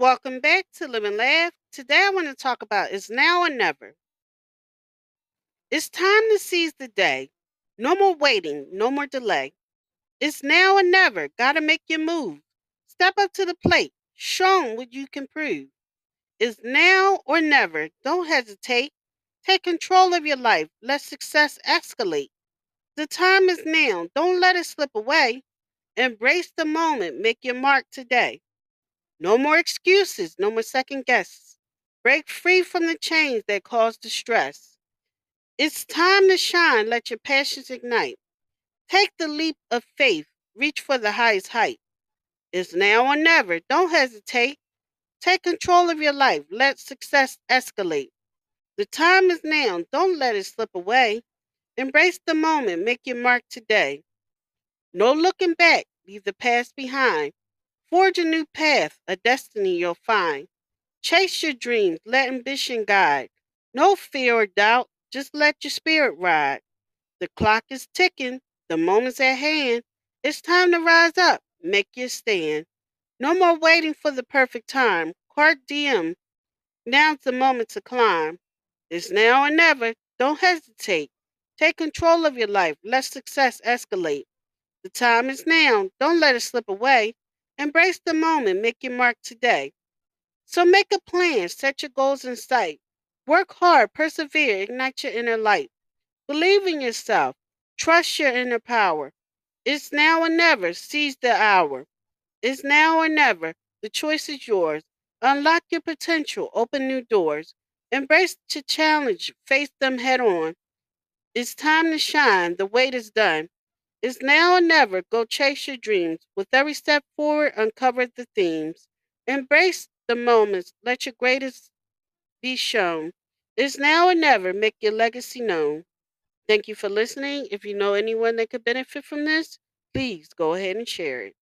Welcome back to Live and Laugh. Today I want to talk about is now or never. It's time to seize the day. No more waiting, no more delay. It's now or never. Gotta make your move. Step up to the plate. Show what you can prove. It's now or never. Don't hesitate. Take control of your life. Let success escalate. The time is now. Don't let it slip away. Embrace the moment. Make your mark today. No more excuses. No more second guesses. Break free from the chains that cause distress. It's time to shine. Let your passions ignite. Take the leap of faith. Reach for the highest height. It's now or never. Don't hesitate. Take control of your life. Let success escalate. The time is now. Don't let it slip away. Embrace the moment. Make your mark today. No looking back. Leave the past behind. Forge a new path, a destiny you'll find. Chase your dreams. Let ambition guide. No fear or doubt. Just let your spirit ride. The clock is ticking. The moment's at hand. It's time to rise up. Make your stand. No more waiting for the perfect time. Carpe diem. Now's the moment to climb. It's now or never. Don't hesitate. Take control of your life. Let success escalate. The time is now. Don't let it slip away. Embrace the moment. Make your mark today. So make a plan. Set your goals in sight. Work hard. Persevere. Ignite your inner light. Believe in yourself. Trust your inner power. It's now or never. Seize the hour. It's now or never. The choice is yours. Unlock your potential. Open new doors. Embrace the challenge. Face them head on. It's time to shine. The wait is done. It's now or never. Go chase your dreams. With every step forward, uncover the themes. Embrace the moments. Let your greatest be shown. It's now or never. Make your legacy known. Thank you for listening. If you know anyone that could benefit from this, please go ahead and share it.